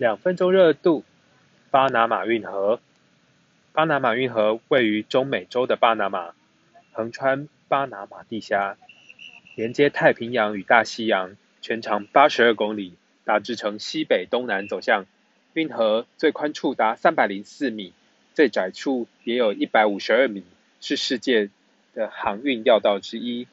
两分钟热度巴拿马运河。巴拿马运河位于中美洲的巴拿马横穿巴拿马地峡连接太平洋与大西洋全长八十二公里大致呈西北东南走向。运河最宽处达三百零四米最窄处也有一百五十二米是世界的航运要道之一。